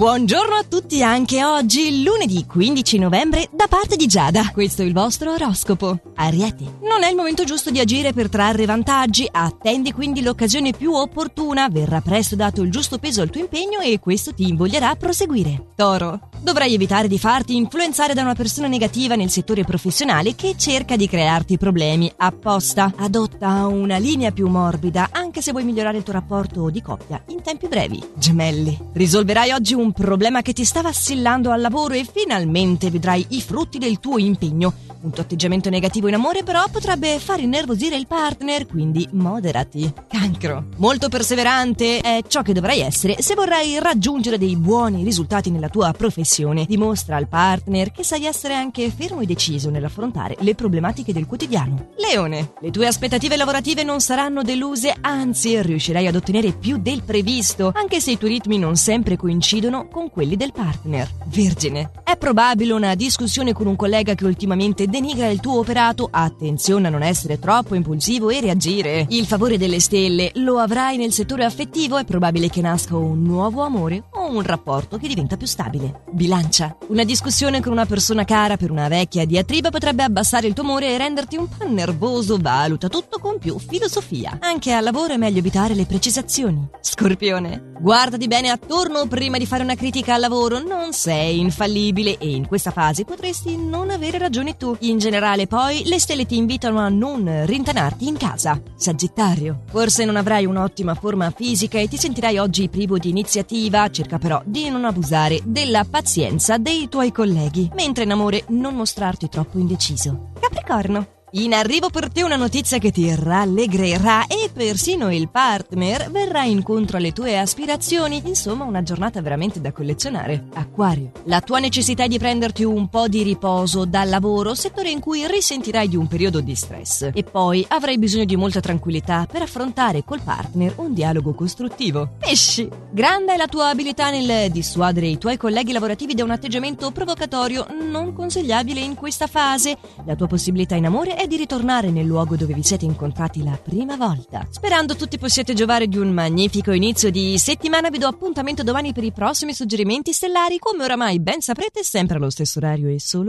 Buongiorno a tutti anche oggi, lunedì 15 novembre, da parte di Giada. Questo è il vostro oroscopo. Ariete. Non è il momento giusto di agire per trarre vantaggi, attendi quindi l'occasione più opportuna, verrà presto dato il giusto peso al tuo impegno e questo ti invoglierà a proseguire. Toro. Dovrai evitare di farti influenzare da una persona negativa nel settore professionale che cerca di crearti problemi apposta. Adotta una linea più morbida, anche se vuoi migliorare il tuo rapporto di coppia in tempi brevi. Gemelli. Risolverai oggi un problema che ti stava assillando al lavoro e finalmente vedrai i frutti del tuo impegno. Un tuo atteggiamento negativo in amore però potrebbe far innervosire il partner, quindi moderati. Cancro. Molto perseverante è ciò che dovrai essere se vorrai raggiungere dei buoni risultati nella tua professione. Dimostra al partner che sai essere anche fermo e deciso nell'affrontare le problematiche del quotidiano. Leone. Le tue aspettative lavorative non saranno deluse, anzi riuscirai ad ottenere più del previsto, anche se i tuoi ritmi non sempre coincidono con quelli del partner. Vergine. È probabile una discussione con un collega che ultimamente denigra il tuo operato, attenzione a non essere troppo impulsivo e reagire. Il favore delle stelle lo avrai nel settore affettivo, è probabile che nasca un nuovo amore o un rapporto che diventa più stabile. Bilancia. Una discussione con una persona cara per una vecchia diatriba potrebbe abbassare il tuo umore e renderti un po' nervoso, valuta tutto con più filosofia. Anche al lavoro è meglio evitare le precisazioni. Scorpione. Guardati bene attorno prima di fare una critica al lavoro, non sei infallibile e in questa fase potresti non avere ragione tu. In generale poi le stelle ti invitano a non rintanarti in casa. Sagittario. Forse non avrai un'ottima forma fisica e ti sentirai oggi privo di iniziativa, cerca però di non abusare della pazienza dei tuoi colleghi, mentre in amore non mostrarti troppo indeciso. Capricorno. In arrivo per te una notizia che ti rallegrerà e persino il partner verrà incontro alle tue aspirazioni. Insomma, una giornata veramente da collezionare. Acquario. La tua necessità di prenderti un po' di riposo dal lavoro, settore in cui risentirai di un periodo di stress. E poi avrai bisogno di molta tranquillità per affrontare col partner un dialogo costruttivo. Pesci. Grande è la tua abilità nel dissuadere i tuoi colleghi lavorativi da un atteggiamento provocatorio non consigliabile in questa fase. La tua possibilità in amore è di ritornare nel luogo dove vi siete incontrati la prima volta. Sperando tutti possiate giovare di un magnifico inizio di settimana, vi do appuntamento domani per i prossimi suggerimenti stellari, come oramai ben saprete, sempre allo stesso orario e solo